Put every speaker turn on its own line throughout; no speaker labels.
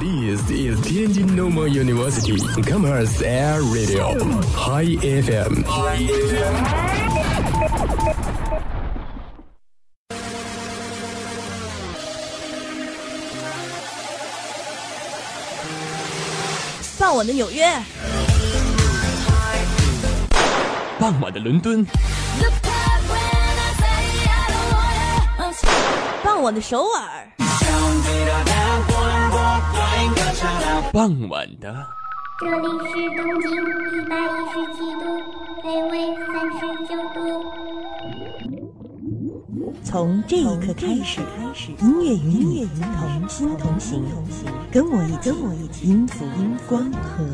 This is Tianjin Normal University Commerce Air Radio High FM。
傍晚的纽约，
傍晚的伦敦，
傍晚的首尔，
傍晚的
这里是东京一百一十七度，北纬三十九度。
从这一刻开始，音乐与你同心同行，跟我一跟我一起音符光合。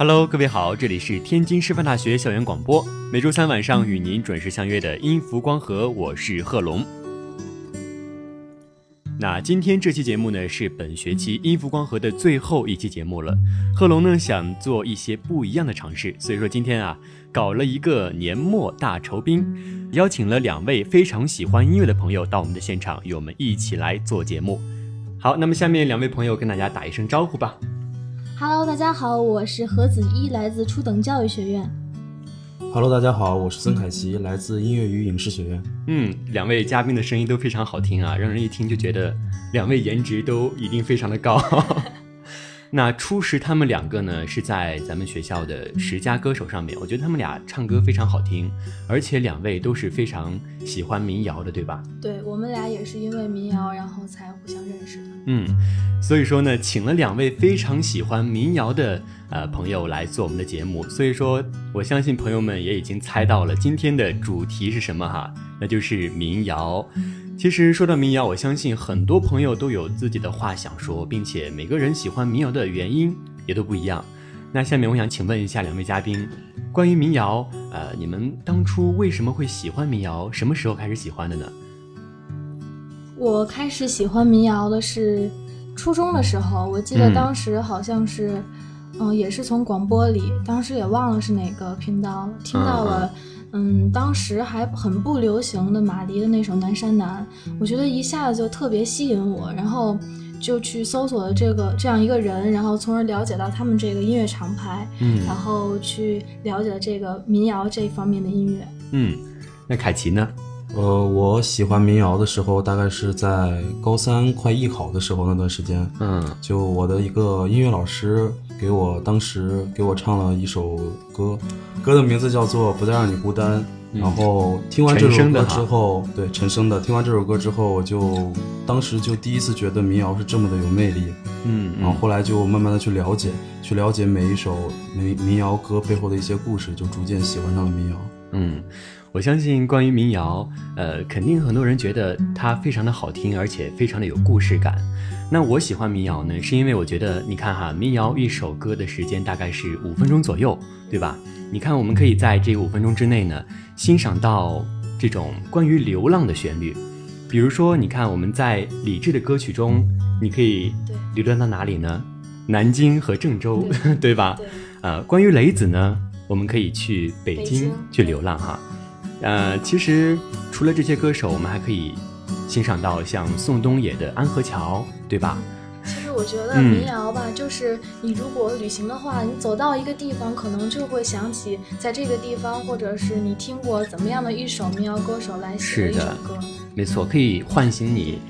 Hello，各位好，这里是天津师范大学校园广播，每周三晚上与您准时相约的音符光合，我是贺龙。那今天这期节目呢，是本学期音符光合的最后一期节目了。贺龙呢想做一些不一样的尝试，所以说今天啊，搞了一个年末大酬宾，邀请了两位非常喜欢音乐的朋友到我们的现场，与我们一起来做节目。好，那么下面两位朋友跟大家打一声招呼吧。
Hello，大家好，我是何子一，来自初等教育学院。
Hello，大家好，我是曾凯奇，来自音乐与影视学院。
嗯，两位嘉宾的声音都非常好听啊，让人一听就觉得两位颜值都一定非常的高。那初识他们两个呢，是在咱们学校的十佳歌手上面，我觉得他们俩唱歌非常好听，而且两位都是非常喜欢民谣的，对吧？
对我们俩也是因为民谣，然后才互相认识的。
嗯，所以说呢，请了两位非常喜欢民谣的呃朋友来做我们的节目，所以说我相信朋友们也已经猜到了今天的主题是什么哈，那就是民谣。其实说到民谣，我相信很多朋友都有自己的话想说，并且每个人喜欢民谣的原因也都不一样。那下面我想请问一下两位嘉宾，关于民谣，呃，你们当初为什么会喜欢民谣？什么时候开始喜欢的呢？
我开始喜欢民谣的是初中的时候，我记得
嗯
当时好像是，嗯、也是从广播里，当时也忘了是哪个频道，听到了。嗯，当时还很不流行的马迪的那首《南山南》，我觉得一下子就特别吸引我，然后就去搜索了这个这样一个人，然后从而了解到他们这个音乐厂牌，
嗯
然后去了解了这个民谣这一方面的音乐。
嗯，那凯奇呢？
呃，我喜欢民谣的时候，大概是在高三快艺考的时候那段时间。
嗯
就我的一个音乐老师给我当时给我唱了一首歌，歌的名字叫做《不再让你孤单》。然后听完这首歌之后，对陈升的，听完这首歌之后，我就当时就第一次觉得民谣是这么的有魅力。
嗯，
然后后来就慢慢的去了解，去了解每一首民民谣歌背后的一些故事，就逐渐喜欢上了民谣。
嗯，我相信关于民谣，呃，肯定很多人觉得它非常的好听，而且非常的有故事感。那我喜欢民谣呢，是因为我觉得，你看哈，民谣一首歌的时间大概是五分钟左右，对吧？你看，我们可以在这五分钟之内呢，欣赏到这种关于流浪的旋律。比如说，你看我们在李志的歌曲中，你可以
对
流浪到哪里呢？南京和郑州，对 吧？
对，
呃，关于雷子呢，我们可以去北京去流浪哈。呃，其实除了这些歌手，我们还可以欣赏到像宋冬野的《安河桥》，对吧？
其实我觉得
嗯
民谣吧，就是你如果旅行的话，你走到一个地方，可能就会想起在这个地方，或者是你听过怎么样的一首民谣歌手来写的一首歌，
没错，可以唤醒你，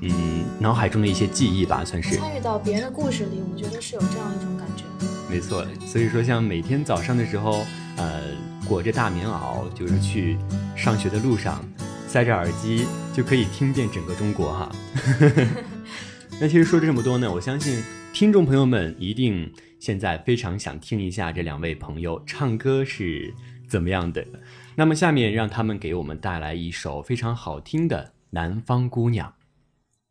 嗯，脑海中的一些记忆吧，算是。
参与到别人的故事里，我觉得是有这样一种感觉。
没错，所以说像每天早上的时候，呃，裹着大棉袄，就是去上学的路上，塞着耳机，就可以听遍整个中国哈。那其实说这么多呢，我相信听众朋友们一定现在非常想听一下这两位朋友唱歌是怎么样的。那么下面让他们给我们带来一首非常好听的《南方姑娘》。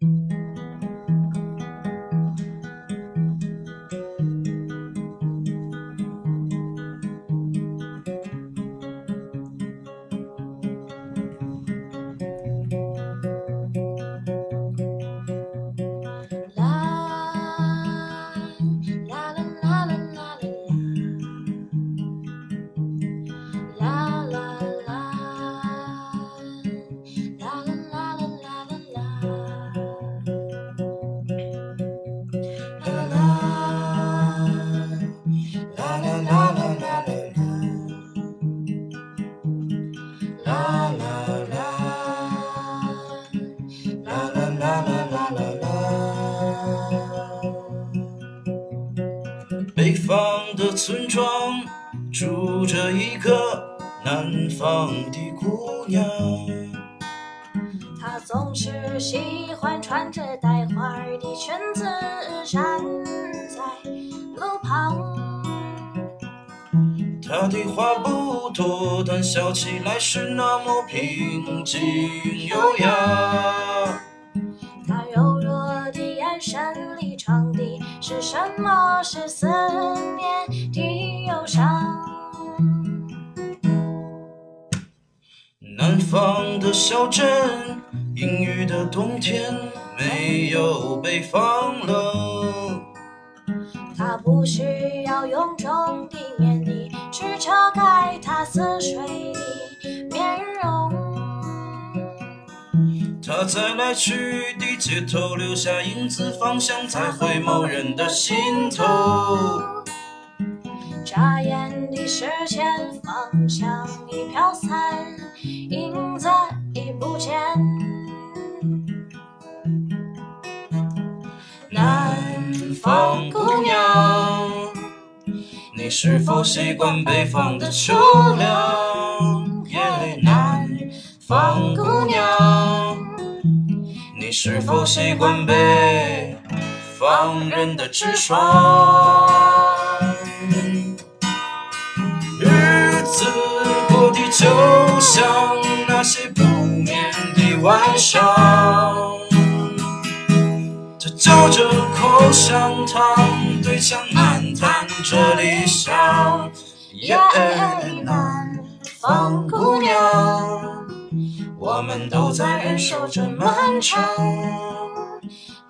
Thank you. 笑起来是那么平静优雅。
她柔弱的眼神里装的是什么？是思念的忧伤。
南方的小镇，阴雨的冬天，没有北方冷。
它不需要臃肿的棉衣
在来去的街头留下影子，方向才会某人的心头。
眨眼的时间，方向已飘散，影子已不见。
南方姑娘，你是否习惯北方的秋凉？南方姑娘，是否习惯北方人的直爽？日子过得就像那些不眠的晚上。他嚼着口香糖，对墙漫谈着理想。耶，南方姑娘，我们都在忍受着漫长。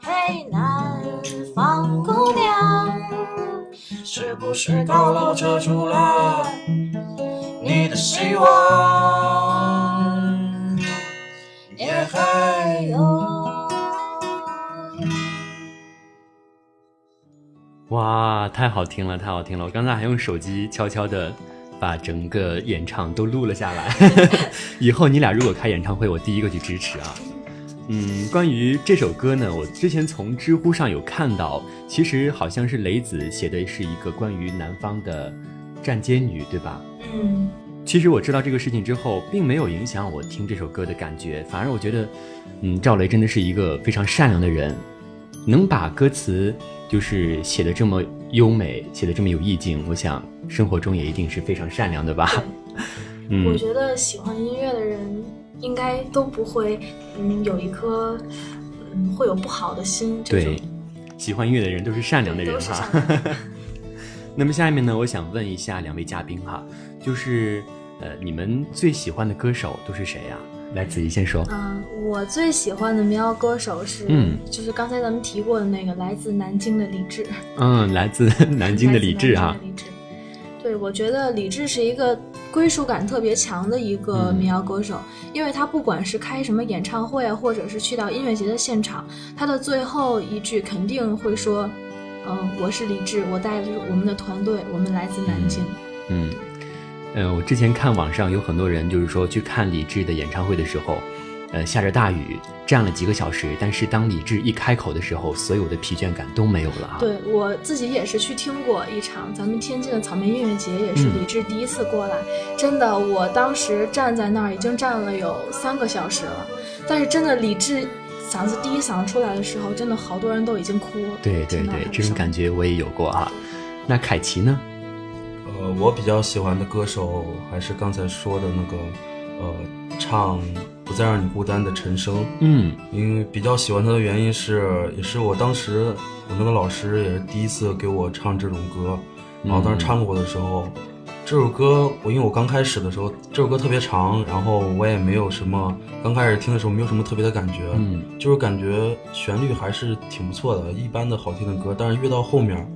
嘿，南方姑娘，
是不是高楼遮住了你的希望？也还有。
哇，太好听了，太好听了！我刚才还用手机悄悄的把整个演唱都录了下来。以后你俩如果开演唱会，我第一个去支持啊。嗯，关于这首歌呢，我之前从知乎上有看到，其实好像是雷子写的是一个关于南方的站街女，对吧？
嗯，
其实我知道这个事情之后，并没有影响我听这首歌的感觉，反而我觉得，嗯，赵雷真的是一个非常善良的人，能把歌词就是写的这么优美，写的这么有意境，我想生活中也一定是非常善良的吧。嗯，
我觉得喜欢音乐的人应该都不会，嗯，有一颗嗯会有不好的心。
对，喜欢音乐的人都是善良的人哈 那么下面呢，我想问一下两位嘉宾哈，就是呃，你们最喜欢的歌手都是谁呀、来，子怡先说。
嗯，我最喜欢的民谣歌手是，
嗯
就是刚才咱们提过的那个来自南京的李志。
嗯，来自 南京的李志哈
李志对，我觉得李志是一个归属感特别强的一个
嗯
民谣歌手，因为他不管是开什么演唱会啊，或者是去到音乐节的现场，他的最后一句肯定会说：“嗯、我是李志，我带着我们的团队，我们来自南京。
嗯，呃，我之前看网上有很多人就是说去看李志的演唱会的时候，呃，下着大雨，站了几个小时，但是当李志一开口的时候，所有的疲倦感都没有了啊。
对我自己也是去听过一场咱们天津的草莓音乐节，也是
嗯
李志第一次过来。真的，我当时站在那儿已经站了有三个小时了，但是真的李志嗓子第一嗓出来的时候，真的好多人都已经哭了。
对对对，这种。感觉我也有过啊。那凯奇呢？
呃，我比较喜欢的歌手还是刚才说的那个，呃，唱《不再让你孤单》的陈升。
嗯。
因为比较喜欢他的原因是，也是我当时我那个老师也是第一次给我唱这种歌，然后当时唱过的时候，这首歌我因为我刚开始的时候这首歌特别长，然后我也没有什么刚开始听的时候没有什么特别的感觉，
嗯。
就是感觉旋律还是挺不错的，一般的好听的歌，但是越到后面，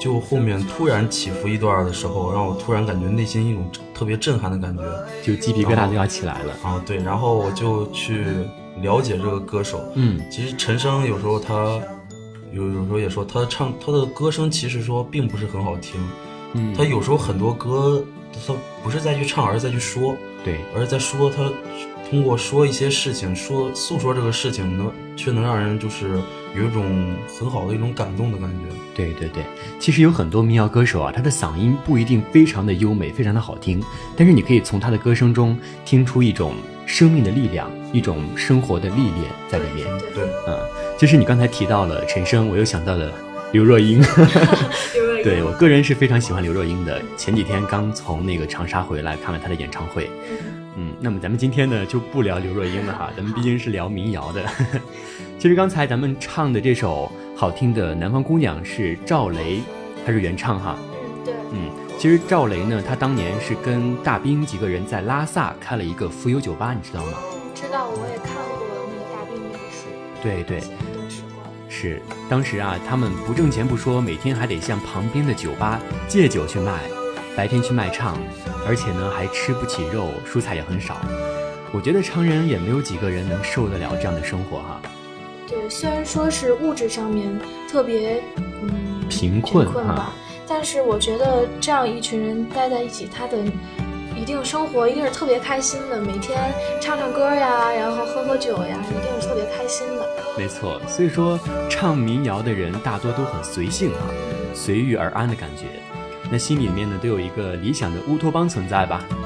就后面突然起伏一段的时候，让我突然感觉内心一种特别震撼的感觉。
就鸡皮疙瘩都要起来了。
啊，对，然后我就去了解这个歌手。
嗯
其实陈升有时候他有有时候也说他唱他的歌声其实说并不是很好听，
嗯
他有时候很多歌，他不是再去唱，而是在去说，
对，
而是在说他通过说一些事情，说诉说这个事情，能却能让人就是有一种很好的一种感动的感觉。
对对对，其实有很多民谣歌手啊，他的嗓音不一定非常的优美，非常的好听，但是你可以从他的歌声中听出一种生命的力量，一种生活的历练在里面。
对，
嗯，就是你刚才提到了陈升，我又想到了刘若英。
刘若英
对我个人是非常喜欢刘若英的。前几天刚从那个长沙回来，看了她的演唱会。嗯，那么咱们今天呢就不聊刘若英了哈，咱们毕竟是聊民谣的。其实刚才咱们唱的这首好听的《南方姑娘》是赵雷，他是原唱哈。
嗯，对，
嗯，其实赵雷呢，他当年是跟大兵几个人在拉萨开了一个浮游酒吧，你知道吗？
知道我也看过那个大兵那个书，
对对。是，当时啊，他们不挣钱不说，每天还得向旁边的酒吧借酒去卖，白天去卖唱，而且呢还吃不起肉，蔬菜也很少。我觉得常人也没有几个人能受得了这样的生活哈。
对，虽然说是物质上面特别嗯
贫困
贫困吧，但是我觉得这样一群人待在一起，他的一定生活一定是特别开心的，每天唱唱歌呀，然后喝喝酒呀，一定别开心的。
没错，所以说唱民谣的人大多都很随性啊，随遇而安的感觉。那心里面呢都有一个理想的乌托邦存在吧。
对，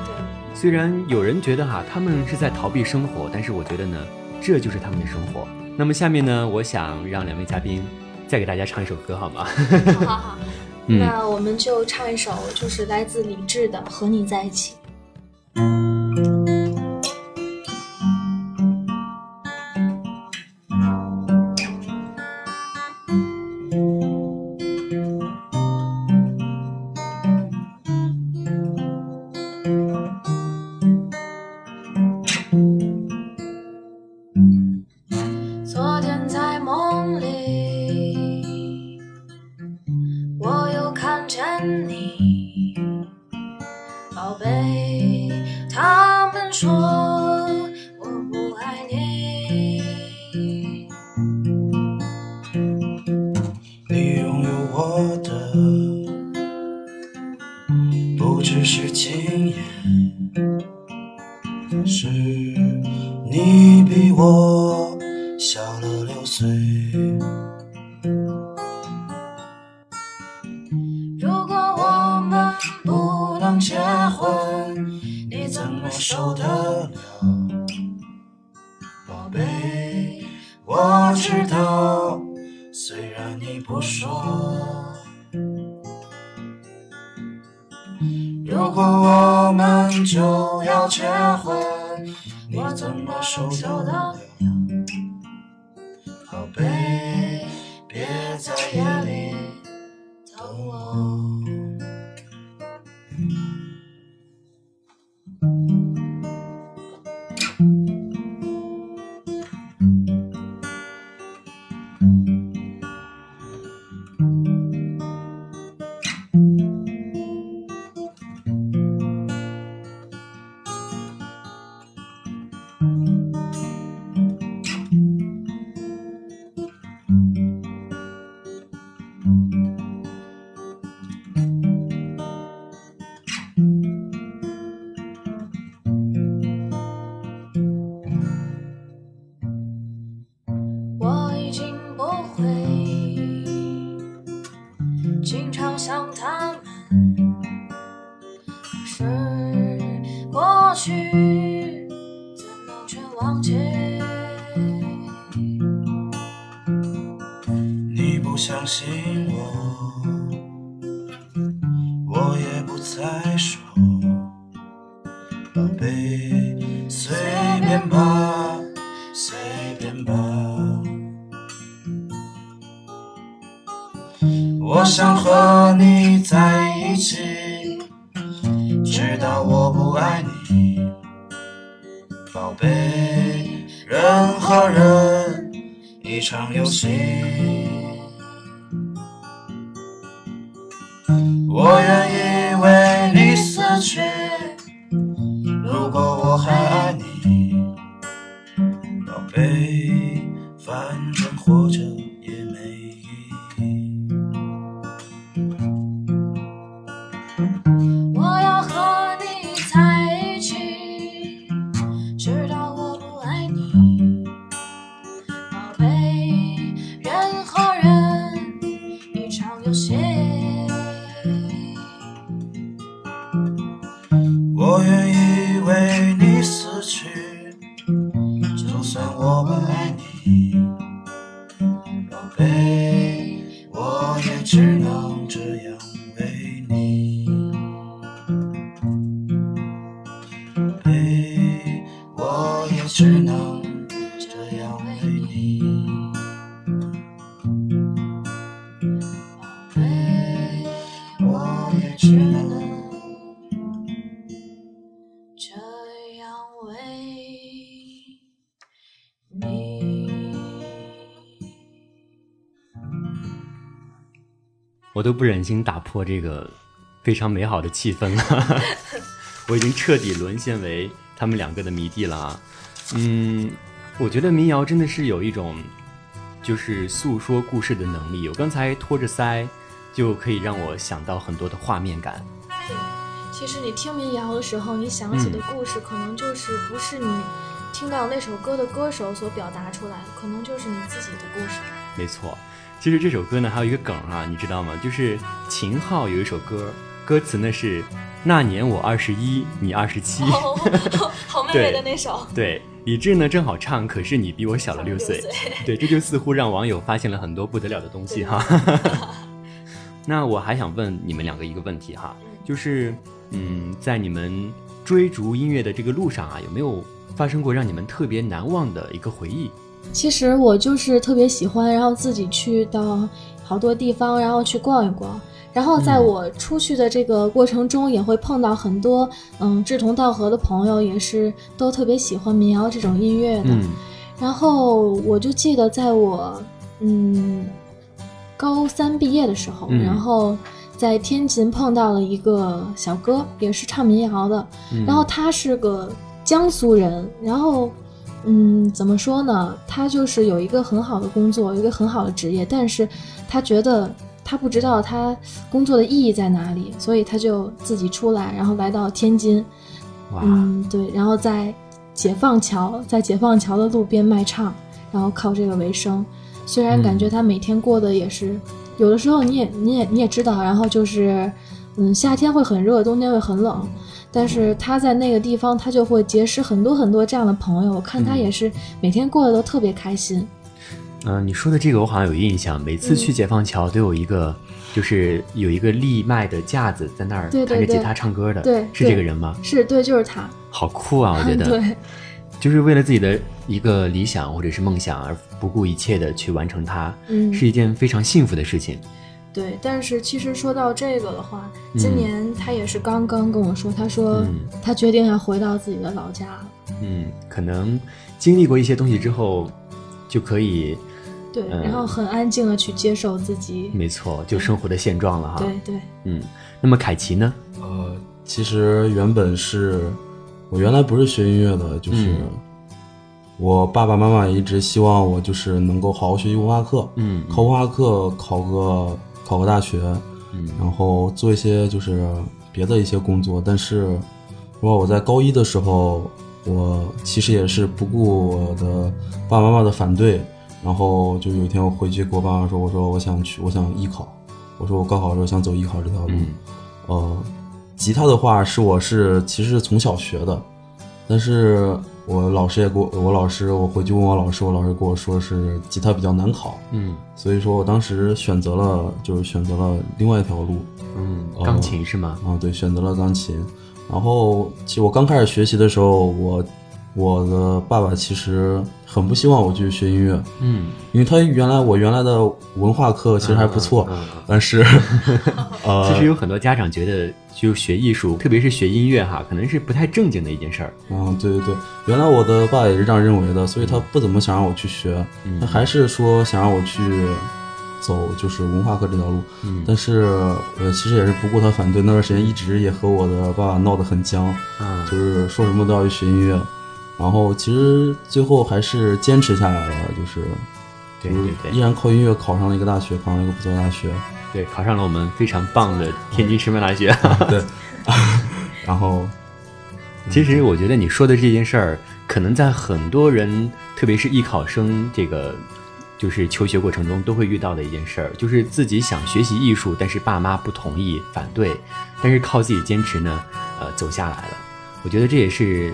虽然有人觉得哈他们是在逃避生活，但是我觉得呢，这就是他们的生活。那么下面呢，我想让两位嘉宾再给大家唱一首歌好吗？
好好好，
嗯
那我们就唱一首就是来自李志的《和你在一起》。宝贝。他们说我
想
和你在一起，直到我不爱你。宝贝，人和人一场游戏。只能这样
都不忍心打破这个非常美好的气氛了，我已经彻底沦陷为他们两个的迷弟了啊。嗯，我觉得民谣真的是有一种就是诉说故事的能力。我刚才托着腮，就可以让我想到很多的画面感。
对其实你听民谣的时候，你想起的故事，可能就是不是你听到那首歌的歌手所表达出来的，可能就是你自己的故事。
没错，其实这首歌呢还有一个梗啊，你知道吗？就是秦昊有一首歌，歌词呢是“那年我二十一，你二十七”，
哦，好妹妹的那首。
对，李志呢正好唱，可是你比我小了六岁。
六岁
对，这就似乎让网友发现了很多不得了的东西哈。那我还想问你们两个一个问题哈，就是嗯，在你们追逐音乐的这个路上啊，有没有发生过让你们特别难忘的一个回忆？
其实我就是特别喜欢，然后自己去到好多地方，然后去逛一逛。然后在我出去的这个过程中，也会碰到很多嗯志同道合的朋友，也是都特别喜欢民谣这种音乐的。
嗯
然后我就记得在我嗯高三毕业的时候，
嗯
然后在天津碰到了一个小哥，也是唱民谣的。
嗯
然后他是个江苏人，然后嗯，怎么说呢？他就是有一个很好的工作，有一个很好的职业，但是他觉得他不知道他工作的意义在哪里，所以他就自己出来，然后来到天津。
哇，
嗯，对，然后在解放桥，在解放桥的路边卖唱，然后靠这个为生。虽然感觉他每天过得也是，有的时候你也你也你也知道，然后就是，嗯，夏天会很热，冬天会很冷，但是他在那个地方，他就会结识很多很多这样的朋友。我看他
嗯
也是每天过得都特别开心。
嗯、你说的这个我好像有印象，每次去解放桥都有一个，就是有一个立麦的架子在那儿弹着吉他唱歌的，
对
是这个人吗？
是对，就是他。
好酷啊！我觉得，
对，
就是为了自己的一个理想或者是梦想而不顾一切的去完成它，
嗯，
是一件非常幸福的事情。
对，但是其实说到这个的话，
嗯
今年他也是刚刚跟我说，他说
嗯
他决定要回到自己的老家了。
嗯，可能经历过一些东西之后，就可以，
对，
嗯
然后很安静的去接受自己。
没错，就生活的现状了哈。
对对，
嗯，那么凯奇呢？
呃，其实原本是我原来不是学音乐的，就是
嗯
我爸爸妈妈一直希望我就是能够好好学习文化课，
嗯
考文化课考个考个大学，
嗯
然后做一些就是别的一些工作。但是，如果我在高一的时候，我其实也是不顾我的爸爸妈妈的反对，然后就有一天我回去跟我爸妈说，我说我想去，我想艺考，我说我高考的时候想走艺考这条路。
嗯
呃，吉他的话是我是其实是从小学的，但是我老师也给我，我老师我回去问我老师，我老师跟我说是吉他比较难考，
嗯
所以说我当时选择了就是选择了另外一条路，
嗯，
哦
钢琴是吗？
啊对，选择了钢琴。然后其实我刚开始学习的时候，我我的爸爸其实很不希望我去学音乐，
嗯，
因为他原来我原来的文化课其实还不错，
嗯嗯嗯
但是 呃，
其实有很多家长觉得，就学艺术，特别是学音乐哈，可能是不太正经的一件事儿。
嗯，对对对，原来我的爸也是这样认为的，所以他不怎么想让我去学，
嗯。
他还是说想让我去走就是文化课这条路。
嗯。
但是呃，其实也是不顾他反对，那段时间一直也和我的爸爸闹得很僵，
嗯。
就是说什么都要去学音乐。然后其实最后还是坚持下来了，就是
对对对
依然靠音乐考上了一个大学，考上了一个不错的大学。
对，考上了我们非常棒的天津师范大学。
对，然后
其实我觉得你说的这件事儿，可能在很多人，特别是艺考生这个就是求学过程中都会遇到的一件事儿，就是自己想学习艺术，但是爸妈不同意、反对，但是靠自己坚持呢，呃，走下来了。我觉得这也是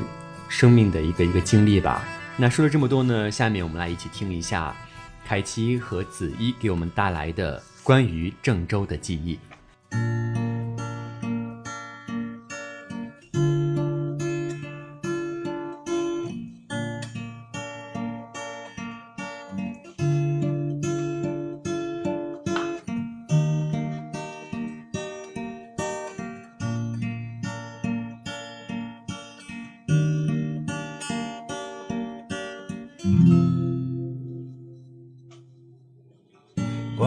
生命的一个一个经历吧。那说了这么多呢，下面我们来一起听一下凯奇和子一给我们带来的关于郑州的记忆。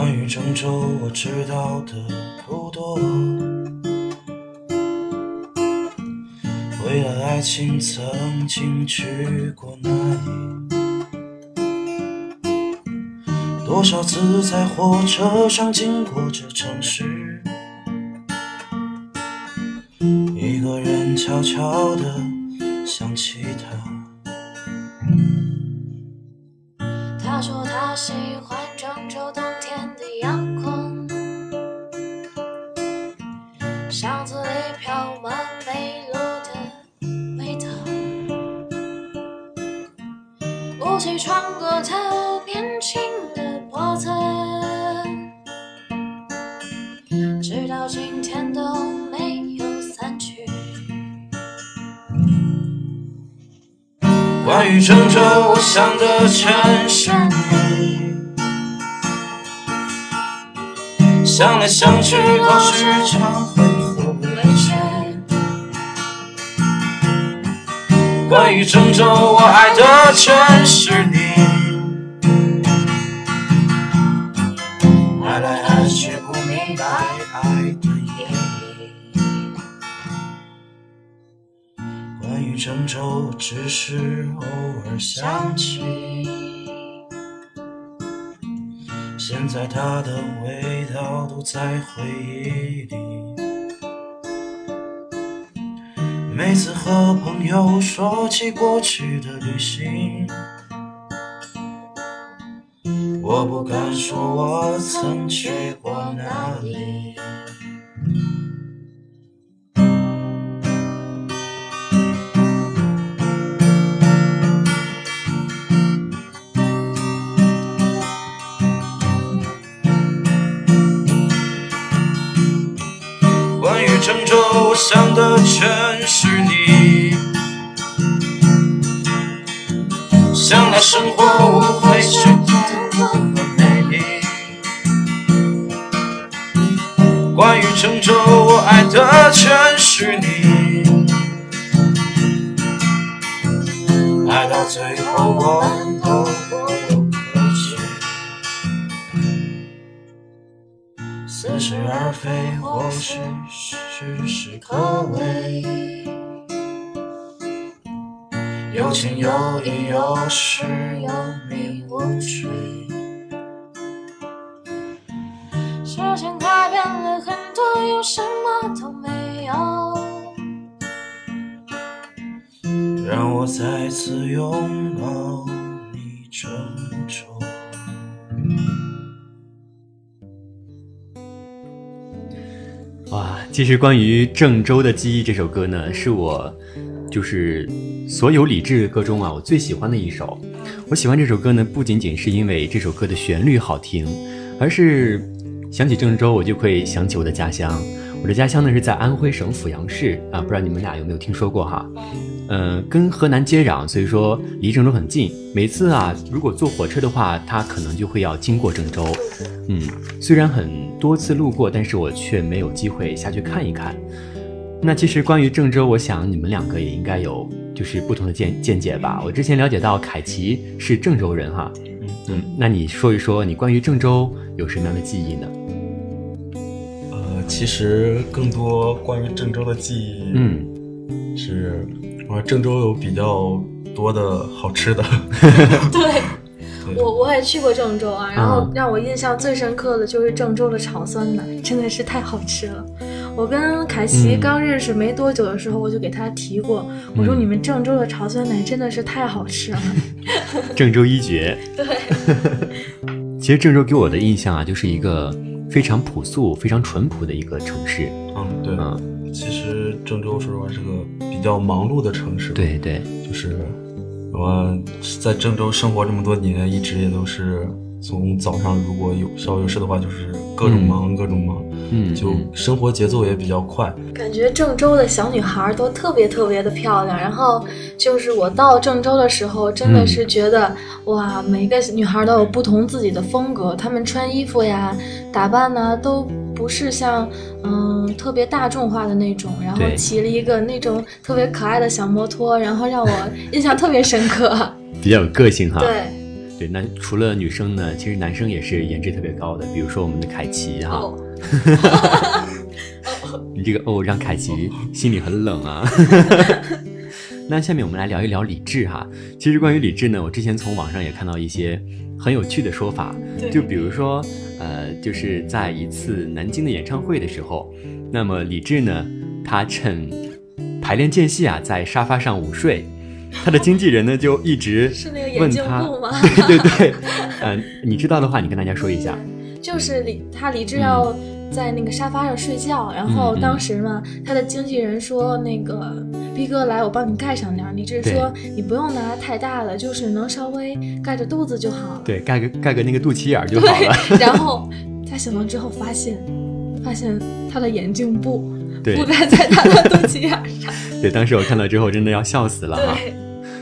关于郑州，我知道的不多。为了爱情，曾经去过那里，多少次在火车上经过这城市，一个人悄悄地想起他。
他
关于郑州，我想的全是你。想来想去，都时常会后悔。关于郑州，我爱的全是你。郑州，只是偶尔想起。现在它的味道都在回忆里。每次和朋友说起过去的旅行，我不敢说我曾去过哪里。我想的全是你。想来生活无非是灯火和美丽。关于郑州，我爱的全是你。爱到最后，我而非，或许只是可为。有情有义，有时有名无垂。
时间改变了很多，又什么都没有。
让我再次拥抱你郑
其实关于郑州的记忆这首歌呢，是我就是所有李志的歌中啊，我最喜欢的一首。我喜欢这首歌呢，不仅仅是因为这首歌的旋律好听，而是想起郑州，我就会想起我的家乡。我的家乡呢是在安徽省阜阳市啊，不知道你们俩有没有听说过哈？嗯、跟河南接壤，所以说离郑州很近。每次啊，如果坐火车的话，它可能就会要经过郑州。嗯，虽然很多次路过，但是我却没有机会下去看一看。那其实关于郑州，我想你们两个也应该有就是不同的见见解吧。我之前了解到凯奇是郑州人哈，嗯，那你说一说你关于郑州有什么样的记忆呢？
呃，其实更多关于郑州的记忆，
嗯，
是我郑州有比较多的好吃的。
对，我我也去过郑州啊，然后
嗯
让我印象最深刻的就是郑州的炒酸奶，真的是太好吃了。我跟凯奇
嗯
刚认识没多久的时候，我就给他提过，我说
嗯
你们郑州的炒酸奶真的是太好吃了。
郑州一绝。
对，
其实郑州给我的印象啊，就是一个非常朴素、非常淳朴的一个城市。
嗯，对，
嗯，
其实郑州说实话是个比较忙碌的城市。，
对对，
就是我在郑州生活这么多年，一直也都是从早上如果有稍有事的话，就是各种忙、各种忙，
嗯，
就
嗯
生活节奏也比较快。
感觉郑州的小女孩都特别特别的漂亮。然后就是我到郑州的时候，真的是觉得、哇，每个女孩都有不同自己的风格，她们穿衣服呀、打扮呢都。不是像嗯特别大众化的那种，然后骑了一个那种特别可爱的小摩托，然后让我 印象特别深刻。
比较有个性哈。
对，
对，那除了女生呢，其实男生也是颜值特别高的，比如说我们的凯奇哈。
哦
你这个哦，让凯奇心里很冷啊。那下面我们来聊一聊李志哈。其实关于李志呢，我之前从网上也看到一些很有趣的说法，就比如说，呃，就是在一次南京的演唱会的时候，那么李志呢，他趁排练间隙啊，在沙发上午睡，他的经纪人呢就一直
是那个
问他，
吗？
对 对对，嗯、你知道的话，你跟大家说一下。
就是李他李志要在那个沙发上睡觉，然后当时嘛，他的经纪人说那个逼哥来，我帮你盖上点儿。李志说你不用拿太大的，就是能稍微盖着肚子就好了。
对，盖个盖个那个肚脐眼儿就好了。
然后 他醒了之后发现，发现他的眼镜布
对
不该在他的肚脐眼上。
对，当时我看到之后真的要笑死了哈。
对，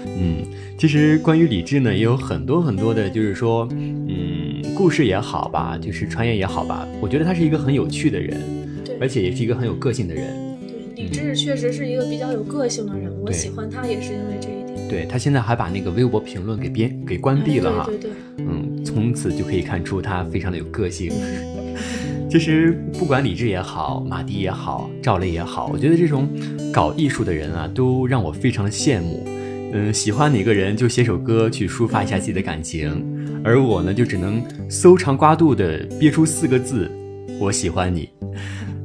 嗯，其实关于李志呢，也有很多很多的，就是说，嗯，故事也好吧，就是传言也好吧，我觉得他是一个很有趣的人，
对
而且也是一个很有个性的人。
对，李志确实是一个比较有个性的人，我喜欢他也是因为这一点。
对他现在还把那个微博评论给编给关闭了哈。
对对对，
嗯，从此就可以看出他非常的有个性。其实不管李志也好，马迪也好，赵雷也好，我觉得这种搞艺术的人啊，都让我非常的羡慕。嗯，喜欢哪个人就写首歌去抒发一下自己的感情，而我呢，就只能搜肠刮肚的憋出四个字：我喜欢你。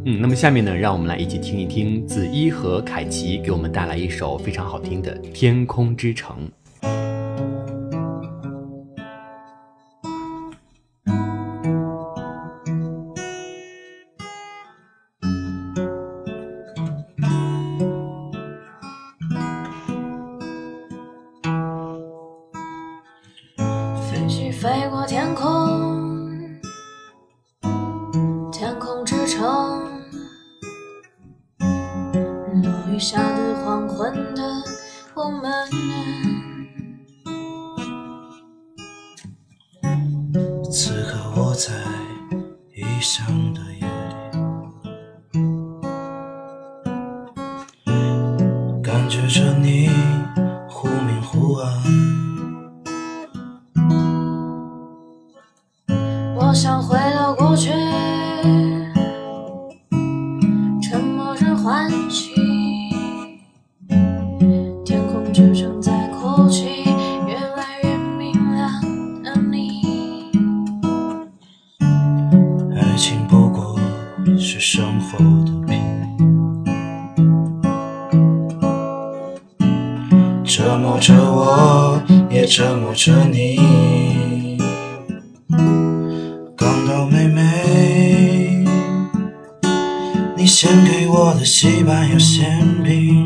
嗯，那么下面呢，让我们来一起听一听子一和凯奇给我们带来一首非常好听的《天空之城》。
落雨
折磨着你。港岛妹妹，你献给我的西班牙馅饼，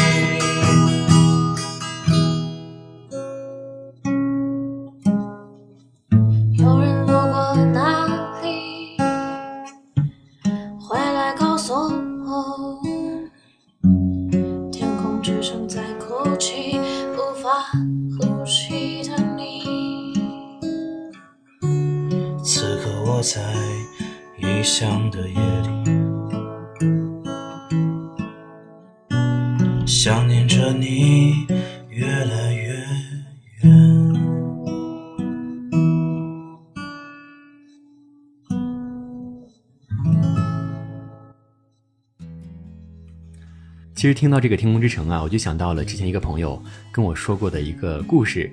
其实听到这个《天空之城》啊，我就想到了之前一个朋友跟我说过的一个故事，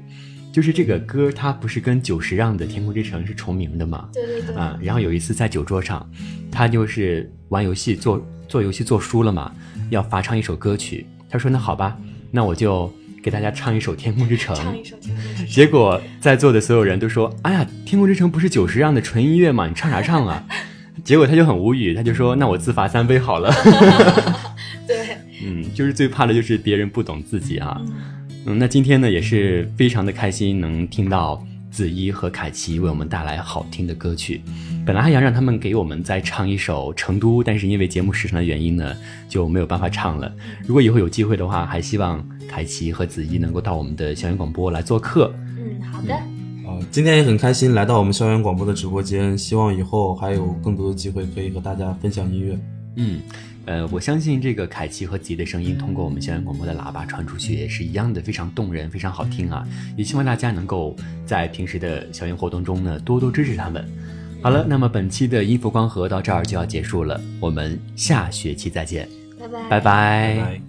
就是这个歌它不是跟久石让的《天空之城》是重名的嘛？
对对对，
啊，然后有一次在酒桌上，他就是玩游戏做做游戏做输了嘛，要罚唱一首歌曲。他说：“那好吧，那我就给大家唱一首《天空之城》。”
唱一首《天空之城》。
结果在座的所有人都说：“哎呀，《天空之城》不是久石让的纯音乐吗？你唱啥唱啊？”结果他就很无语，他就说：“那我自罚三杯好了。” 就是最怕的就是别人不懂自己啊。嗯，那今天呢也是非常的开心，能听到子怡和凯奇为我们带来好听的歌曲。本来还想让他们给我们再唱一首《成都》，但是因为节目时长的原因呢，就没有办法唱了。如果以后有机会的话，还希望凯奇和子怡能够到我们的校园广播来做客。
嗯，好的。
啊，今天也很开心来到我们校园广播的直播间，希望以后还有更多的机会可以和大家分享音乐。
嗯，呃，我相信这个凯奇和吉的声音通过我们校园广播的喇叭传出去也是一样的，非常动人，非常好听啊！也希望大家能够在平时的校园活动中呢多多支持他们。好了，那么本期的音符光合到这儿就要结束了，我们下学期再见，
拜拜，
拜拜
拜拜